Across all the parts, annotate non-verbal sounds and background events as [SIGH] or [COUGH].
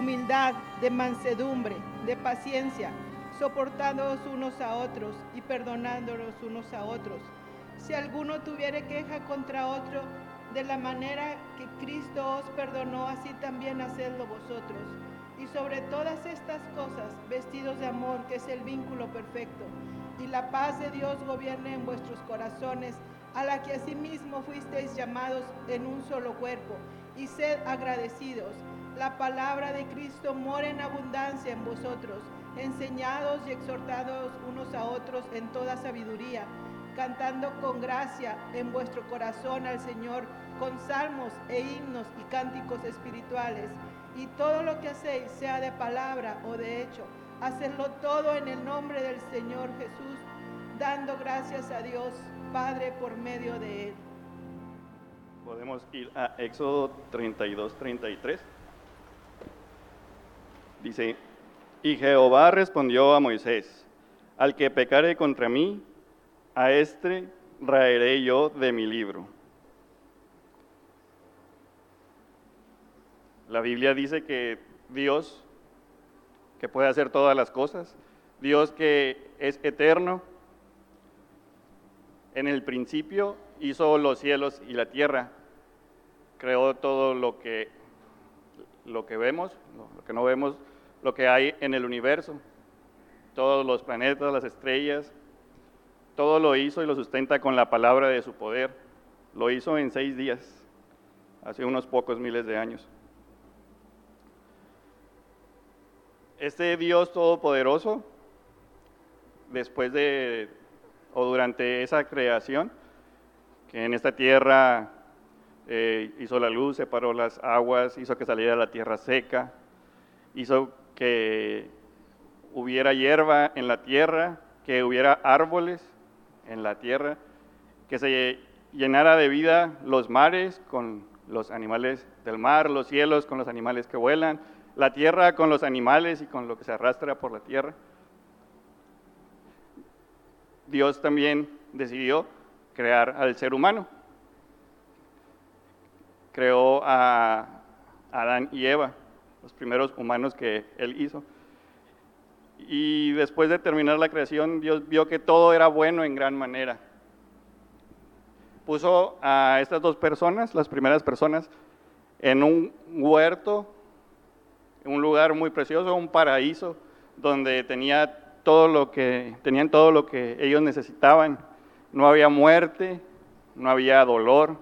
humildad, de mansedumbre, de paciencia, soportándonos unos a otros y perdonándonos unos a otros. Si alguno tuviere queja contra otro, de la manera que Cristo os perdonó, así también hacedlo vosotros. Y sobre todas estas cosas, vestidos de amor, que es el vínculo perfecto, y la paz de Dios gobierne en vuestros corazones, a la que asimismo fuisteis llamados en un solo cuerpo, y sed agradecidos. La palabra de Cristo mora en abundancia en vosotros, enseñados y exhortados unos a otros en toda sabiduría, cantando con gracia en vuestro corazón al Señor, con salmos e himnos y cánticos espirituales. Y todo lo que hacéis, sea de palabra o de hecho, hacedlo todo en el nombre del Señor Jesús, dando gracias a Dios Padre por medio de él. Podemos ir a Éxodo 32, 33. Dice, y Jehová respondió a Moisés, al que pecare contra mí, a este raeré yo de mi libro. La Biblia dice que Dios, que puede hacer todas las cosas, Dios que es eterno, en el principio hizo los cielos y la tierra, creó todo lo que, lo que vemos, lo que no vemos, lo que hay en el universo, todos los planetas, las estrellas, todo lo hizo y lo sustenta con la palabra de su poder. Lo hizo en seis días, hace unos pocos miles de años. Este Dios todopoderoso, después de o durante esa creación, que en esta tierra eh, hizo la luz, separó las aguas, hizo que saliera la tierra seca, hizo que hubiera hierba en la tierra, que hubiera árboles en la tierra, que se llenara de vida los mares con los animales del mar, los cielos con los animales que vuelan, la tierra con los animales y con lo que se arrastra por la tierra. Dios también decidió crear al ser humano. Creó a Adán y Eva, los primeros humanos que él hizo. Y después de terminar la creación, Dios vio que todo era bueno en gran manera. Puso a estas dos personas, las primeras personas, en un huerto, un lugar muy precioso, un paraíso, donde tenía todo lo que, tenían todo lo que ellos necesitaban. No había muerte, no había dolor,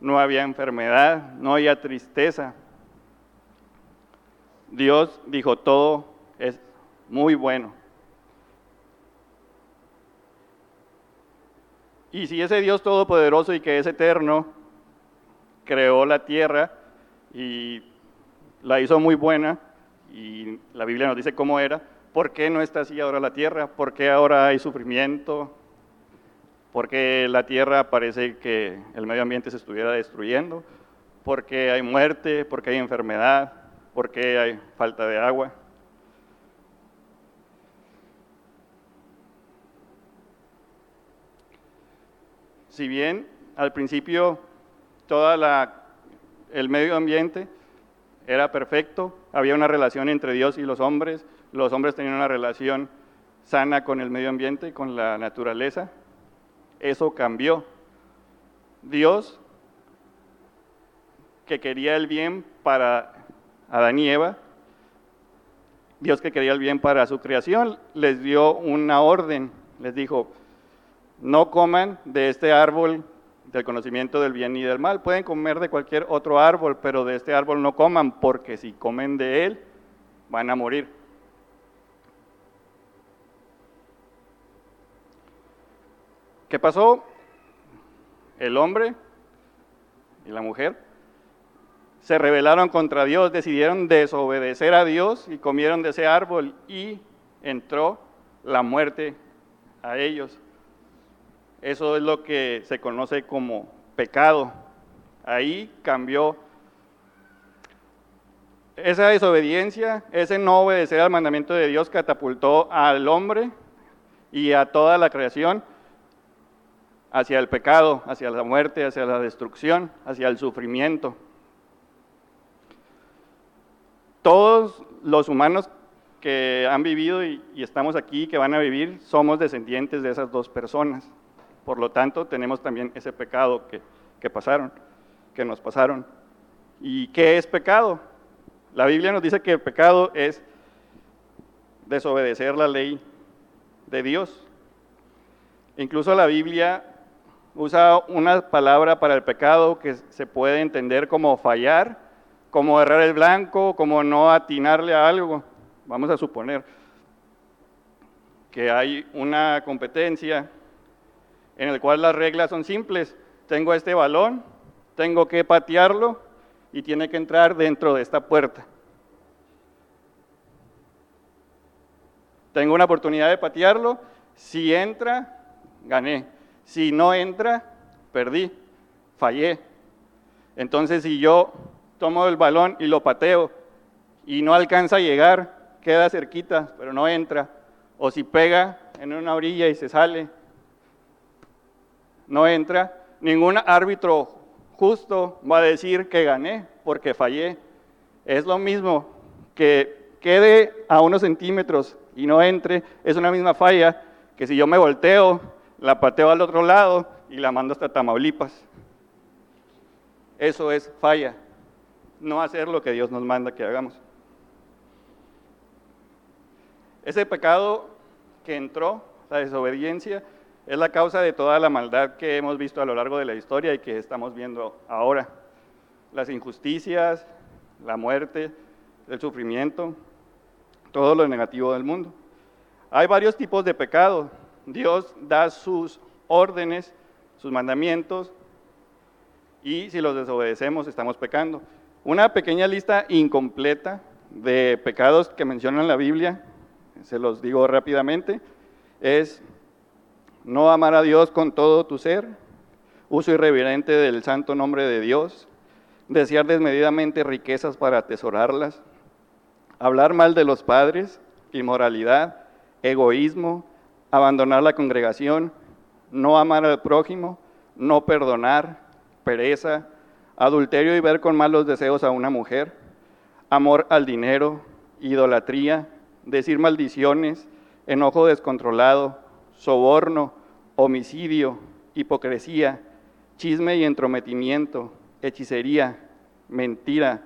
no había enfermedad, no había tristeza. Dios dijo, todo es muy bueno. Y si ese Dios todopoderoso y que es eterno creó la tierra y la hizo muy buena, y la Biblia nos dice cómo era, ¿por qué no está así ahora la tierra? ¿Por qué ahora hay sufrimiento? ¿Por qué la tierra parece que el medio ambiente se estuviera destruyendo? ¿Por qué hay muerte? ¿Por qué hay enfermedad? ¿Por qué hay falta de agua? si bien al principio todo el medio ambiente era perfecto, había una relación entre Dios y los hombres, los hombres tenían una relación sana con el medio ambiente y con la naturaleza, eso cambió. Dios, que quería el bien para Adán y Eva, Dios que quería el bien para su creación, les dio una orden, les dijo, no coman de este árbol del conocimiento del bien y del mal. Pueden comer de cualquier otro árbol, pero de este árbol no coman, porque si comen de él, van a morir. ¿Qué pasó? El hombre y la mujer se rebelaron contra Dios, decidieron desobedecer a Dios y comieron de ese árbol y entró la muerte a ellos. Eso es lo que se conoce como pecado. Ahí cambió esa desobediencia, ese no obedecer al mandamiento de Dios catapultó al hombre y a toda la creación hacia el pecado, hacia la muerte, hacia la destrucción, hacia el sufrimiento. Todos los humanos que han vivido y, estamos aquí, que van a vivir, somos descendientes de esas dos personas. Por lo tanto, tenemos también ese pecado que, que pasaron, que nos pasaron. ¿Y qué es pecado? La Biblia nos dice que el pecado es desobedecer la ley de Dios. Incluso la Biblia usa una palabra para el pecado que se puede entender como fallar, como errar el blanco, como no atinarle a algo. Vamos a suponer que hay una competencia en la cual las reglas son simples. Tengo este balón, tengo que patearlo y tiene que entrar dentro de esta puerta. Tengo una oportunidad de patearlo, si entra, gané. Si no entra, perdí, fallé. Entonces, si yo tomo el balón y lo pateo y no alcanza a llegar, queda cerquita, pero no entra. O si pega en una orilla y se sale, no entra. Ningún árbitro justo va a decir que gané porque fallé. Es lo mismo que quede a unos centímetros y no entre, es una misma falla que si yo me volteo, la pateo al otro lado y la mando hasta Tamaulipas. Eso es falla, no hacer lo que Dios nos manda que hagamos. Ese pecado que entró, la desobediencia, es la causa de toda la maldad que hemos visto a lo largo de la historia y que estamos viendo ahora. Las injusticias, la muerte, el sufrimiento, todo lo negativo del mundo. Hay varios tipos de pecado. Dios da sus órdenes, sus mandamientos, y si los desobedecemos estamos pecando. Una pequeña lista incompleta de pecados que menciona la Biblia, se los digo rápidamente, es no amar a Dios con todo tu ser, uso irreverente del santo nombre de Dios, desear desmedidamente riquezas para atesorarlas, hablar mal de los padres, inmoralidad, egoísmo, abandonar la congregación, no amar al prójimo, no perdonar, pereza, adulterio y ver con malos deseos a una mujer, amor al dinero, idolatría, decir maldiciones, enojo descontrolado, soborno, homicidio, hipocresía, chisme y entrometimiento, hechicería, mentira,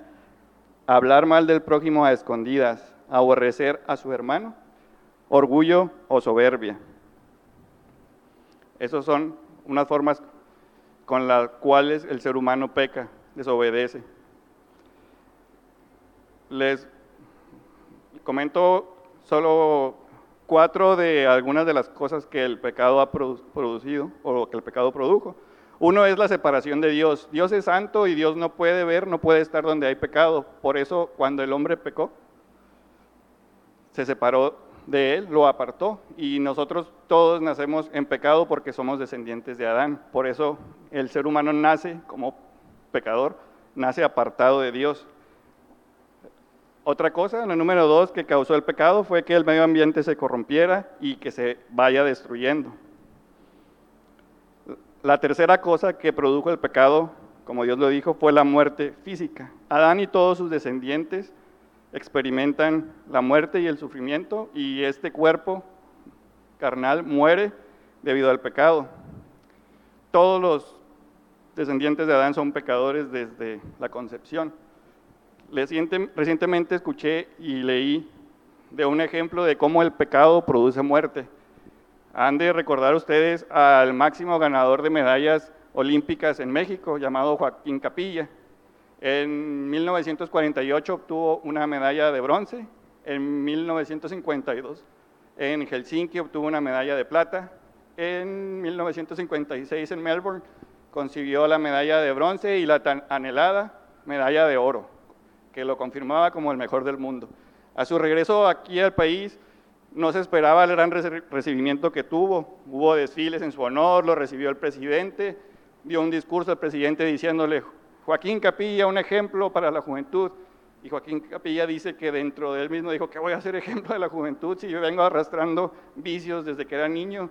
hablar mal del prójimo a escondidas, aborrecer a su hermano, orgullo o soberbia. Esas son unas formas con las cuales el ser humano peca, desobedece. Les comento solo cuatro de algunas de las cosas que el pecado ha producido o que el pecado produjo. Uno es la separación de Dios. Dios es santo y Dios no puede ver, no puede estar donde hay pecado. Por eso cuando el hombre pecó, se separó de él, lo apartó. Y nosotros todos nacemos en pecado porque somos descendientes de Adán. Por eso el ser humano nace como pecador, nace apartado de Dios. Otra cosa, la número dos, que causó el pecado fue que el medio ambiente se corrompiera y que se vaya destruyendo. La tercera cosa que produjo el pecado, como Dios lo dijo, fue la muerte física. Adán y todos sus descendientes experimentan la muerte y el sufrimiento y este cuerpo carnal muere debido al pecado. Todos los descendientes de Adán son pecadores desde la concepción. Recientemente escuché y leí de un ejemplo de cómo el pecado produce muerte. Han de recordar ustedes al máximo ganador de medallas olímpicas en México, llamado Joaquín Capilla. En 1948 obtuvo una medalla de bronce, en 1952 en Helsinki obtuvo una medalla de plata, en 1956 en Melbourne consiguió la medalla de bronce y la tan anhelada medalla de oro, que lo confirmaba como el mejor del mundo. A su regreso aquí al país, no se esperaba el gran recibimiento que tuvo. Hubo desfiles en su honor, lo recibió el presidente, dio un discurso al presidente diciéndole, Joaquín Capilla, un ejemplo para la juventud. Y Joaquín Capilla dice que dentro de él mismo dijo que voy a ser ejemplo de la juventud si yo vengo arrastrando vicios desde que era niño.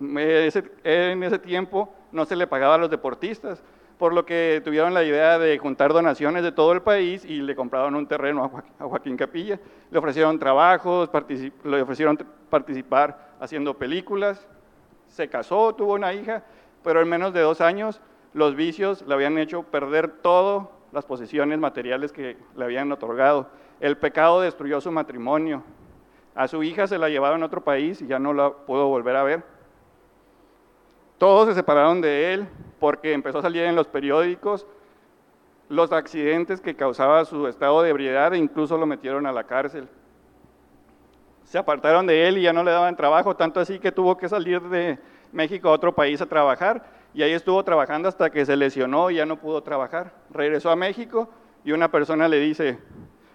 En ese tiempo no se le pagaba a los deportistas, por lo que tuvieron la idea de juntar donaciones de todo el país y le compraron un terreno a Joaquín, Capilla. Le ofrecieron trabajos, le ofrecieron participar haciendo películas, se casó, tuvo una hija, pero en menos de dos años los vicios le habían hecho perder todas las posesiones materiales que le habían otorgado. El pecado destruyó su matrimonio. A su hija se la llevaron a otro país y ya no la pudo volver a ver. Todos se separaron de él porque empezó a salir en los periódicos los accidentes que causaba su estado de ebriedad e incluso lo metieron a la cárcel. Se apartaron de él y ya no le daban trabajo, tanto así que tuvo que salir de México a otro país a trabajar y ahí estuvo trabajando hasta que se lesionó y ya no pudo trabajar. Regresó a México y una persona le dice,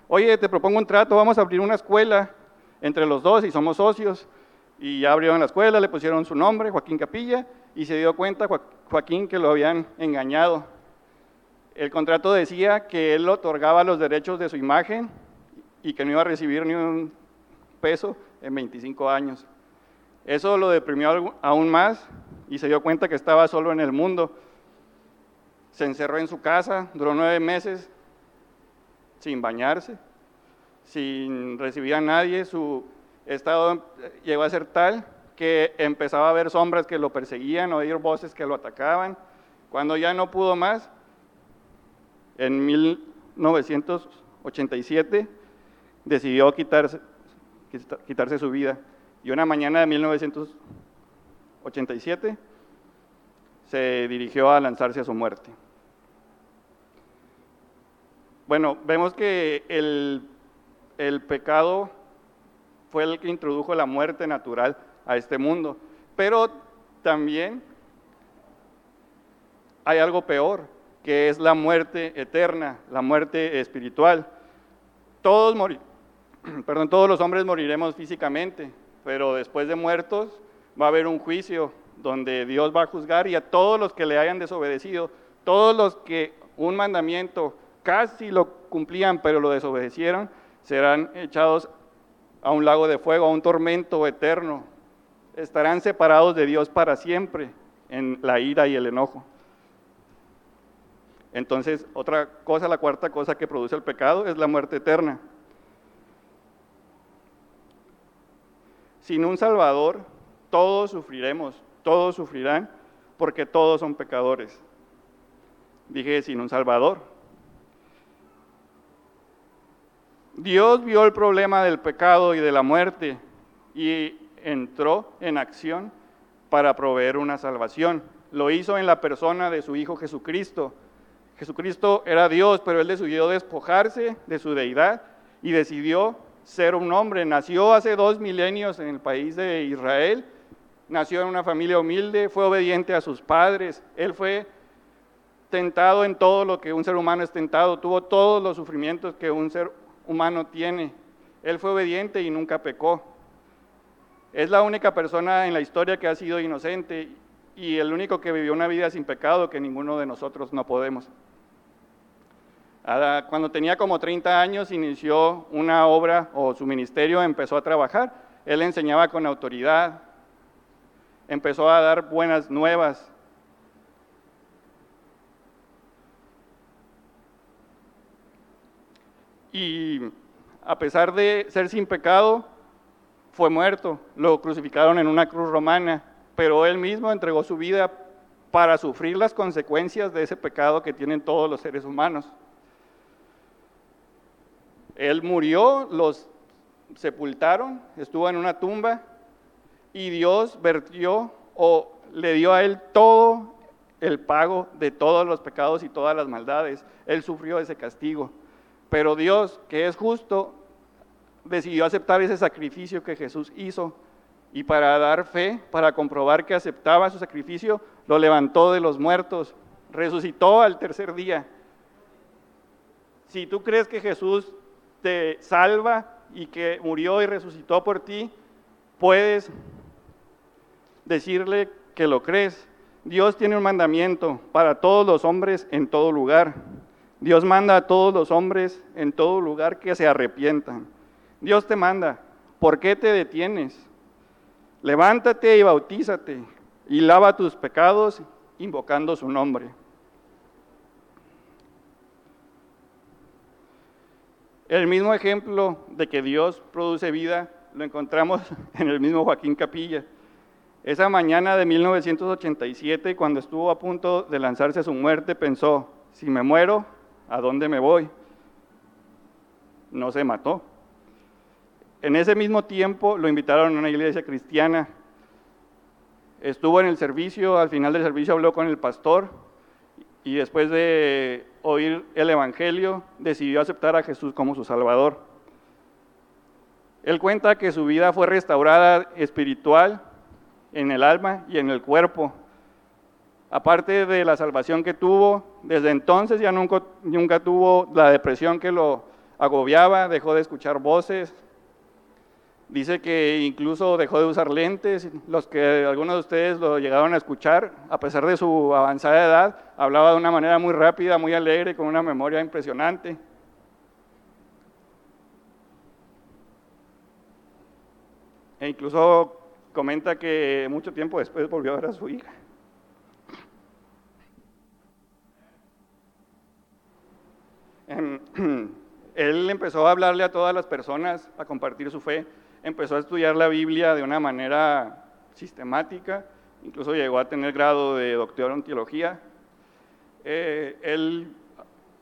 oye, te propongo un trato, vamos a abrir una escuela entre los dos y somos socios. Y ya abrieron la escuela, le pusieron su nombre, Joaquín Capilla, y se dio cuenta Joaquín que lo habían engañado. El contrato decía que él otorgaba los derechos de su imagen y que no iba a recibir ni un peso en 25 años. Eso lo deprimió aún más y se dio cuenta que estaba solo en el mundo. Se encerró en su casa, duró nueve meses sin bañarse, sin recibir a nadie. Su estado llegó a ser tal que empezaba a ver sombras que lo perseguían, oír voces que lo atacaban. Cuando ya no pudo más, en 1987 decidió quitarse, quitarse su vida. Y una mañana de 1987 se dirigió a lanzarse a su muerte. Bueno, vemos que el, el pecado fue el que introdujo la muerte natural a este mundo. Pero también hay algo peor, que es la muerte eterna, la muerte espiritual. Todos, [CLEARS THROAT] perdón, todos los hombres moriremos físicamente, pero después de muertos va a haber un juicio donde Dios va a juzgar y a todos los que le hayan desobedecido, todos los que un mandamiento casi lo cumplían pero lo desobedecieron, serán echados a un lago de fuego, a un tormento eterno, estarán separados de Dios para siempre en la ira y el enojo. Entonces, otra cosa, la cuarta cosa que produce el pecado es la muerte eterna. Sin un Salvador, todos sufriremos, todos sufrirán, porque todos son pecadores. Dije, sin un Salvador. Dios vio el problema del pecado y de la muerte y entró en acción para proveer una salvación. Lo hizo en la persona de su Hijo Jesucristo. Jesucristo era Dios, pero él decidió despojarse de su deidad y decidió ser un hombre. Nació hace dos milenios en el país de Israel, nació en una familia humilde, fue obediente a sus padres, él fue tentado en todo lo que un ser humano es tentado, tuvo todos los sufrimientos que un ser humano tiene. Él fue obediente y nunca pecó. Es la única persona en la historia que ha sido inocente y el único que vivió una vida sin pecado que ninguno de nosotros no podemos. Cuando tenía como 30 años inició una obra o su ministerio empezó a trabajar. Él enseñaba con autoridad, empezó a dar buenas nuevas. Y a pesar de ser sin pecado, fue muerto, lo crucificaron en una cruz romana, pero él mismo entregó su vida para sufrir las consecuencias de ese pecado que tienen todos los seres humanos. Él murió, los sepultaron, estuvo en una tumba y Dios vertió o le dio a él todo el pago de todos los pecados y todas las maldades. Él sufrió ese castigo. Pero Dios, que es justo, decidió aceptar ese sacrificio que Jesús hizo y para dar fe, para comprobar que aceptaba su sacrificio, lo levantó de los muertos, resucitó al tercer día. Si tú crees que Jesús te salva y que murió y resucitó por ti, puedes decirle que lo crees. Dios tiene un mandamiento para todos los hombres en todo lugar. Dios manda a todos los hombres en todo lugar que se arrepientan. Dios te manda, ¿por qué te detienes? Levántate y bautízate y lava tus pecados invocando su nombre. El mismo ejemplo de que Dios produce vida lo encontramos [LAUGHS] en el mismo Joaquín Capilla. Esa mañana de 1987, cuando estuvo a punto de lanzarse a su muerte, pensó, si me muero, ¿a dónde me voy? No se mató. En ese mismo tiempo lo invitaron a una iglesia cristiana. Estuvo en el servicio, al final del servicio habló con el pastor y después de oír el Evangelio decidió aceptar a Jesús como su Salvador. Él cuenta que su vida fue restaurada espiritual en el alma y en el cuerpo. Aparte de la salvación que tuvo, desde entonces ya nunca, nunca tuvo la depresión que lo agobiaba, dejó de escuchar voces. Dice que incluso dejó de usar lentes. Los que algunos de ustedes lo llegaron a escuchar, a pesar de su avanzada edad, hablaba de una manera muy rápida, muy alegre, con una memoria impresionante. E incluso comenta que mucho tiempo después volvió a ver a su hija. [CLEARS THROAT] Él empezó a hablarle a todas las personas, a compartir su fe, empezó a estudiar la Biblia de una manera sistemática, incluso llegó a tener grado de doctor en teología. Eh, él,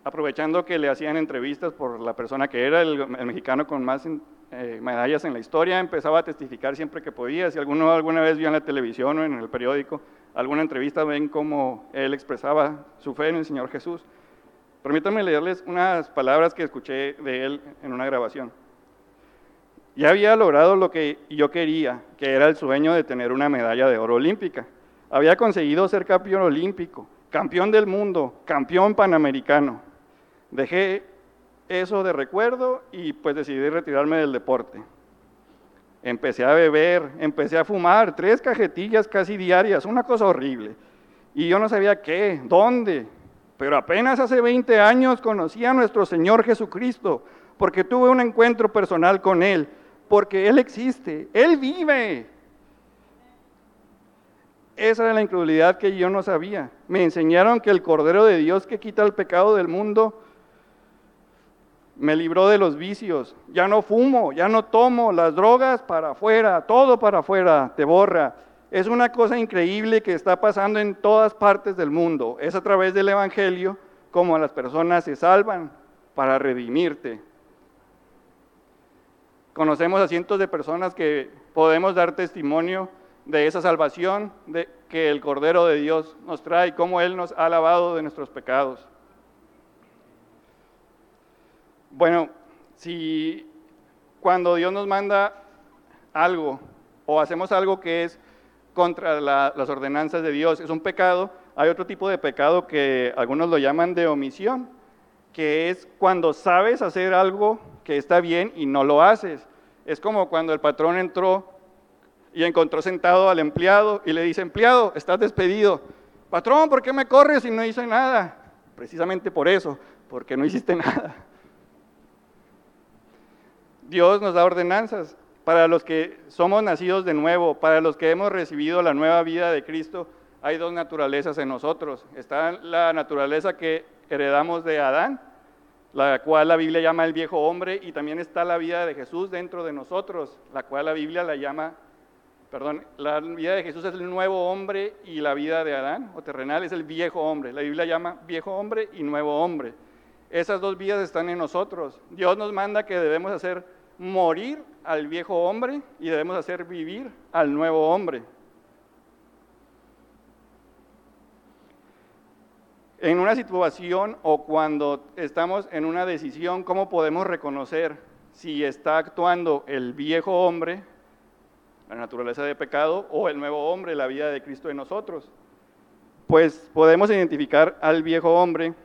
aprovechando que le hacían entrevistas por la persona que era, el, el mexicano con más eh, medallas en la historia, empezaba a testificar siempre que podía. Si alguno alguna vez vio en la televisión o en el periódico alguna entrevista, ven cómo él expresaba su fe en el Señor Jesús. Permítanme leerles unas palabras que escuché de él en una grabación. Ya había logrado lo que yo quería, que era el sueño de tener una medalla de oro olímpica. Había conseguido ser campeón olímpico, campeón del mundo, campeón panamericano. Dejé eso de recuerdo y pues decidí retirarme del deporte. Empecé a beber, empecé a fumar, tres cajetillas casi diarias, una cosa horrible. Y yo no sabía qué, dónde. Pero apenas hace 20 años conocí a nuestro Señor Jesucristo, porque tuve un encuentro personal con Él, porque Él existe, Él vive. Esa era la incredulidad que yo no sabía. Me enseñaron que el Cordero de Dios que quita el pecado del mundo me libró de los vicios. Ya no fumo, ya no tomo, las drogas para afuera, todo para afuera, te borra. Es una cosa increíble que está pasando en todas partes del mundo. Es a través del Evangelio como las personas se salvan para redimirte. Conocemos a cientos de personas que podemos dar testimonio de esa salvación de, que el Cordero de Dios nos trae, cómo Él nos ha lavado de nuestros pecados. Bueno, si cuando Dios nos manda algo o hacemos algo que es contra las ordenanzas de Dios, es un pecado, hay otro tipo de pecado que algunos lo llaman de omisión, que es cuando sabes hacer algo que está bien y no lo haces. Es como cuando el patrón entró y encontró sentado al empleado y le dice, empleado, estás despedido. Patrón, ¿por qué me corres si no hice nada? Precisamente por eso, porque no hiciste [LAUGHS] nada. Dios nos da ordenanzas para los que somos nacidos de nuevo, para los que hemos recibido la nueva vida de Cristo. Hay dos naturalezas en nosotros. Está la naturaleza que heredamos de Adán, la cual la Biblia llama el viejo hombre, y también está la vida de Jesús dentro de nosotros, la cual la Biblia la llama, perdón, la vida de Jesús es el nuevo hombre y la vida de Adán o terrenal es el viejo hombre. La Biblia llama viejo hombre y nuevo hombre. Esas dos vidas están en nosotros. Dios nos manda que debemos hacer morir al viejo hombre y debemos hacer vivir al nuevo hombre. En una situación o cuando estamos en una decisión, ¿cómo podemos reconocer si está actuando el viejo hombre, la naturaleza de pecado, o el nuevo hombre, la vida de Cristo en nosotros? Pues podemos identificar al viejo hombre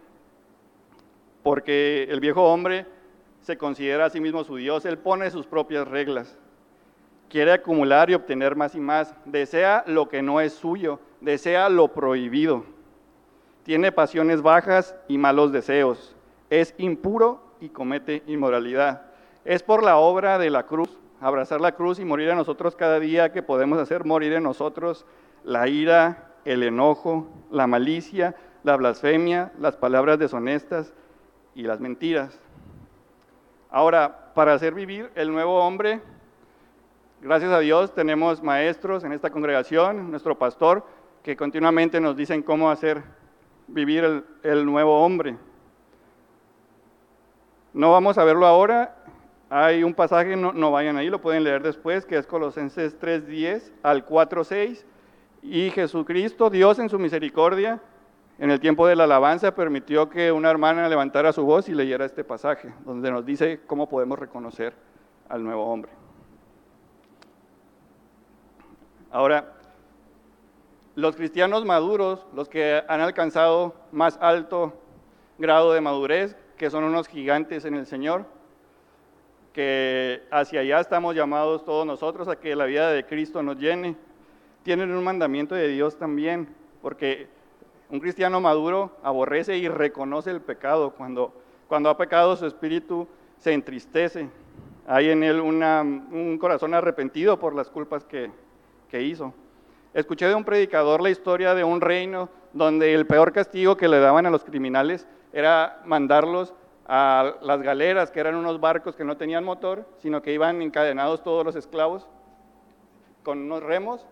porque el viejo hombre se considera a sí mismo su Dios, Él pone sus propias reglas. Quiere acumular y obtener más y más. Desea lo que no es suyo, desea lo prohibido. Tiene pasiones bajas y malos deseos. Es impuro y comete inmoralidad. Es por la obra de la cruz, abrazar la cruz y morir en nosotros cada día que podemos hacer morir en nosotros la ira, el enojo, la malicia, la blasfemia, las palabras deshonestas y las mentiras. Ahora, para hacer vivir el nuevo hombre, gracias a Dios tenemos maestros en esta congregación, nuestro pastor, que continuamente nos dicen cómo hacer vivir el, nuevo hombre. No vamos a verlo ahora, hay un pasaje, no, no, vayan ahí, lo pueden leer después, que es Colosenses 3.10 al 4.6. Y Jesucristo, Dios en su misericordia, en el tiempo de la alabanza, permitió que una hermana levantara su voz y leyera este pasaje, donde nos dice cómo podemos reconocer al nuevo hombre. Ahora, los cristianos maduros, los que han alcanzado más alto grado de madurez, que son unos gigantes en el Señor, que hacia allá estamos llamados todos nosotros a que la vida de Cristo nos llene, tienen un mandamiento de Dios también, porque un cristiano maduro aborrece y reconoce el pecado. Cuando, cuando ha pecado su espíritu se entristece. Hay en él un corazón arrepentido por las culpas que, que hizo. Escuché de un predicador la historia de un reino donde el peor castigo que le daban a los criminales era mandarlos a las galeras, que eran unos barcos que no tenían motor, sino que iban encadenados todos los esclavos con unos remos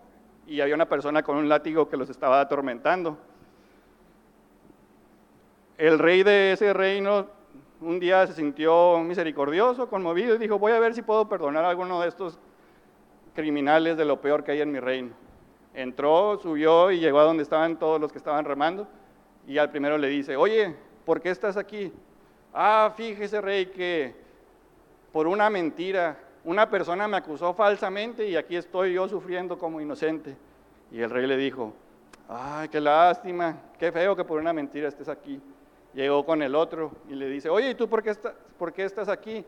y había una persona con un látigo que los estaba atormentando. El rey de ese reino un día se sintió misericordioso, conmovido y dijo, voy a ver si puedo perdonar a alguno de estos criminales de lo peor que hay en mi reino. Entró, subió y llegó a donde estaban todos los que estaban remando y al primero le dice, oye, ¿por qué estás aquí? Ah, fíjese rey que por una mentira una persona me acusó falsamente y aquí estoy yo sufriendo como inocente. Y el rey le dijo, ay, qué lástima, qué feo que por una mentira estés aquí. Llegó con el otro y le dice, oye, ¿y tú por qué, por qué estás aquí?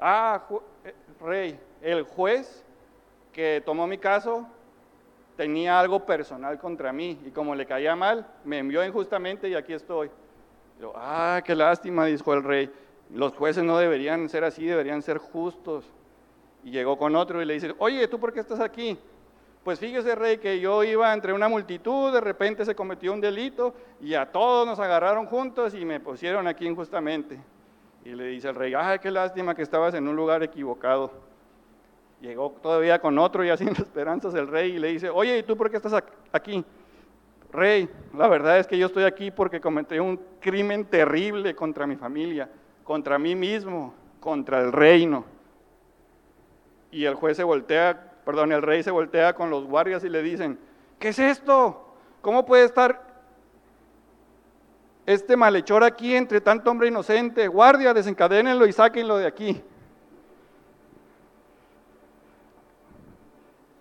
Ah, eh, rey, el juez que tomó mi caso tenía algo personal contra mí y como le caía mal, me envió injustamente y aquí estoy. Ah, qué lástima, dijo el rey. Los jueces no deberían ser así, deberían ser justos. Y llegó con otro y le dice, oye, ¿tú por qué estás aquí? Pues fíjese, rey, que yo iba entre una multitud, de repente se cometió un delito y a todos nos agarraron juntos y me pusieron aquí injustamente. Y le dice el rey, ay, qué lástima que estabas en un lugar equivocado. Llegó todavía con otro y haciendo [LAUGHS] esperanzas el rey y le dice, oye, ¿y tú por qué estás aquí? Rey, la verdad es que yo estoy aquí porque cometí un crimen terrible contra mi familia, contra mí mismo, contra el reino. Y el juez se voltea, perdón, el rey se voltea con los guardias y le dicen, ¿qué es esto? ¿Cómo puede estar este malhechor aquí entre tanto hombre inocente? Guardia, desencadénenlo y sáquenlo de aquí.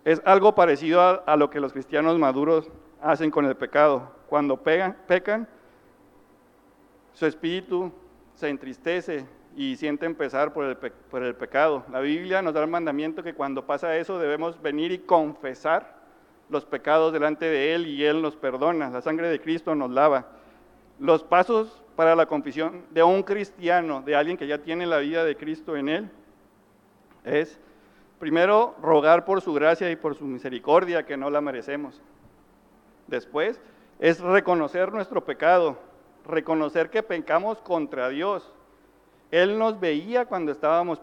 Es algo parecido a, lo que los cristianos maduros hacen con el pecado. Cuando pegan, pecan, su espíritu se entristece, y sienten pesar por el, por el pecado. La Biblia nos da el mandamiento que cuando pasa eso debemos venir y confesar los pecados delante de Él y Él nos perdona. La sangre de Cristo nos lava. Los pasos para la confesión de un cristiano, de alguien que ya tiene la vida de Cristo en Él, es primero rogar por su gracia y por su misericordia, que no la merecemos. Después es reconocer nuestro pecado, reconocer que pecamos contra Dios él nos veía cuando estábamos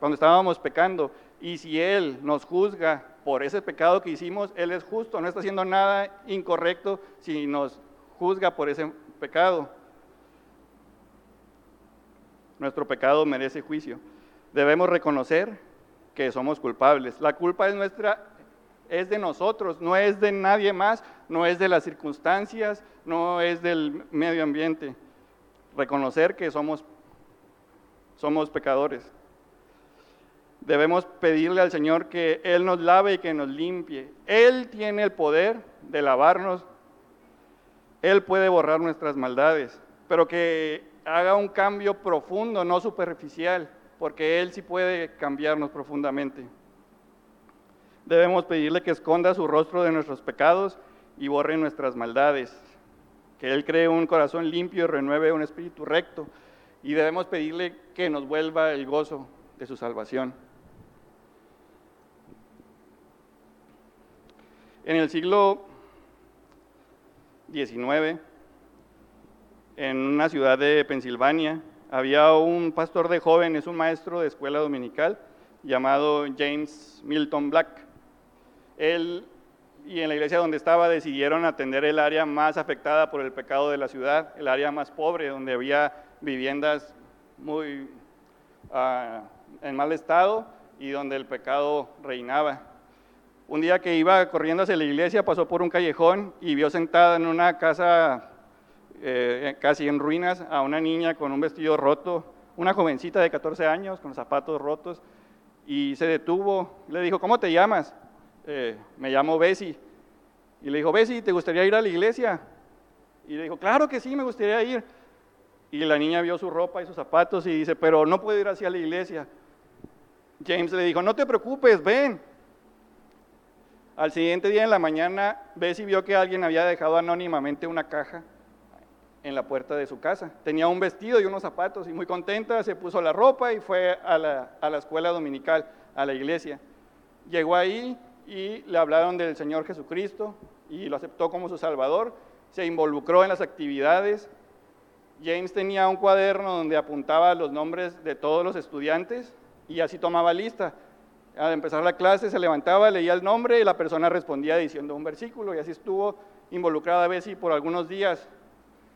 cuando estábamos pecando, y si Él nos juzga por ese pecado que hicimos, Él es justo, no está haciendo nada incorrecto si nos juzga por ese pecado. Nuestro pecado merece juicio. Debemos reconocer que somos culpables. La culpa es nuestra, es de nosotros, no es de nadie más, no es de las circunstancias, no es del medio ambiente. Reconocer que somos somos pecadores. Debemos pedirle al Señor que Él nos lave y que nos limpie. Él tiene el poder de lavarnos. Él puede borrar nuestras maldades, pero que haga un cambio profundo, no superficial, porque Él sí puede cambiarnos profundamente. Debemos pedirle que esconda su rostro de nuestros pecados y borre nuestras maldades, que Él cree un corazón limpio y renueve un espíritu recto y debemos pedirle que nos vuelva el gozo de su salvación. En el siglo XIX, en una ciudad de Pensilvania, había un pastor de jóvenes, un maestro de escuela dominical llamado James Milton Black. Él y en la iglesia donde estaba decidieron atender el área más afectada por el pecado de la ciudad, el área más pobre, donde había viviendas muy ah, en mal estado y donde el pecado reinaba. Un día que iba corriendo hacia la iglesia, pasó por un callejón y vio sentada en una casa eh, casi en ruinas a una niña con un vestido roto, una jovencita de 14 años con zapatos rotos, y se detuvo. Le dijo, ¿cómo te llamas? Eh, me llamo Bessie. Y le dijo, Bessie, ¿te gustaría ir a la iglesia? Y le dijo, claro que sí, me gustaría ir. Y la niña vio su ropa y sus zapatos y dice, pero no puedo ir hacia la iglesia. James le dijo, no te preocupes, ven. Al siguiente día en la mañana, Bessie vio que alguien había dejado anónimamente una caja en la puerta de su casa. Tenía un vestido y unos zapatos y muy contenta se puso la ropa y fue a la, a la escuela dominical, a la iglesia. Llegó ahí y le hablaron del Señor Jesucristo y lo aceptó como su Salvador. Se involucró en las actividades. James tenía un cuaderno donde apuntaba los nombres de todos los estudiantes y así tomaba lista. Al empezar la clase se levantaba, leía el nombre y la persona respondía diciendo un versículo y así estuvo involucrada a Bessie por algunos días.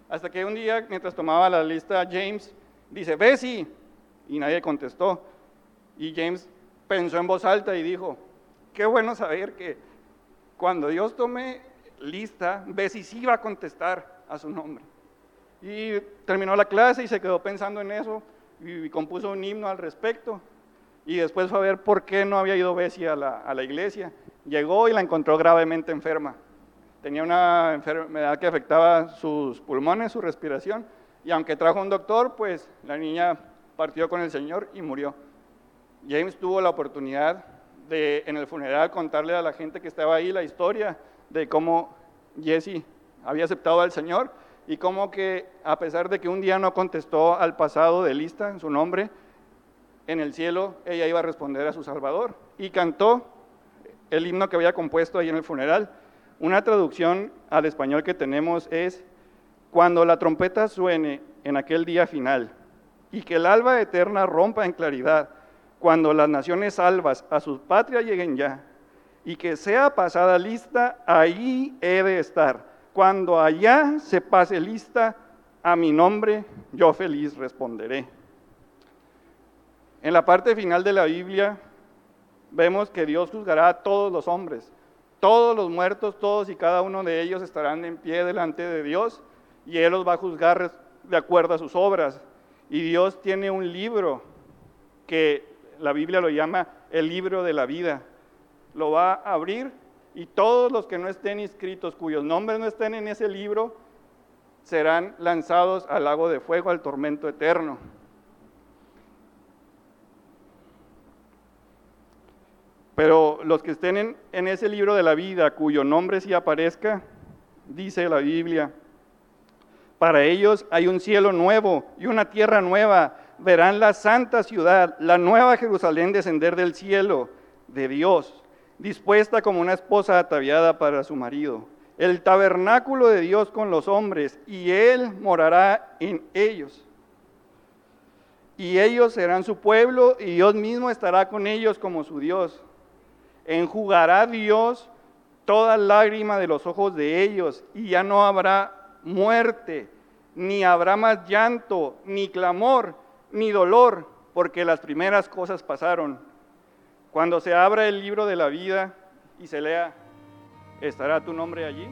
Hasta que un día, mientras tomaba la lista, James dice, Bessie, y nadie contestó. Y James pensó en voz alta y dijo, qué bueno saber que cuando Dios tome lista, Bessie sí va a contestar a su nombre. Y terminó la clase y se quedó pensando en eso y compuso un himno al respecto. Y después fue a ver por qué no había ido Bessie a la, a la iglesia. Llegó y la encontró gravemente enferma tenía una enfermedad que afectaba sus pulmones, su respiración, y aunque trajo un doctor, pues la niña partió con el Señor y murió. James tuvo la oportunidad de en el funeral contarle a la gente que estaba ahí la historia de cómo Jessie había aceptado al Señor y cómo que a pesar de que un día no contestó al pasado de lista en su nombre, en el cielo ella iba a responder a su Salvador y cantó el himno que había compuesto ahí en el funeral. Una traducción al español que tenemos es, cuando la trompeta suene en aquel día final y que el alba eterna rompa en claridad, cuando las naciones salvas a su patria lleguen ya, y que sea pasada lista, ahí he de estar. Cuando allá se pase lista, a mi nombre yo feliz responderé. En la parte final de la Biblia vemos que Dios juzgará a todos los hombres, todos los muertos, todos y cada uno de ellos estarán en pie delante de Dios y Él los va a juzgar de acuerdo a sus obras. Y Dios tiene un libro que la Biblia lo llama el libro de la vida. Lo va a abrir y todos los que no estén inscritos, cuyos nombres no estén en ese libro, serán lanzados al lago de fuego, al tormento eterno. Pero los que estén en, ese libro de la vida, cuyo nombre sí aparezca, dice la Biblia, para ellos hay un cielo nuevo y una tierra nueva. Verán la santa ciudad, la nueva Jerusalén descender del cielo de Dios, dispuesta como una esposa ataviada para su marido. El tabernáculo de Dios con los hombres, y Él morará en ellos. Y ellos serán su pueblo, y Dios mismo estará con ellos como su Dios enjugará Dios toda lágrima de los ojos de ellos y ya no habrá muerte, ni habrá más llanto, ni clamor, ni dolor, porque las primeras cosas pasaron. Cuando se abra el libro de la vida y se lea, ¿estará tu nombre allí?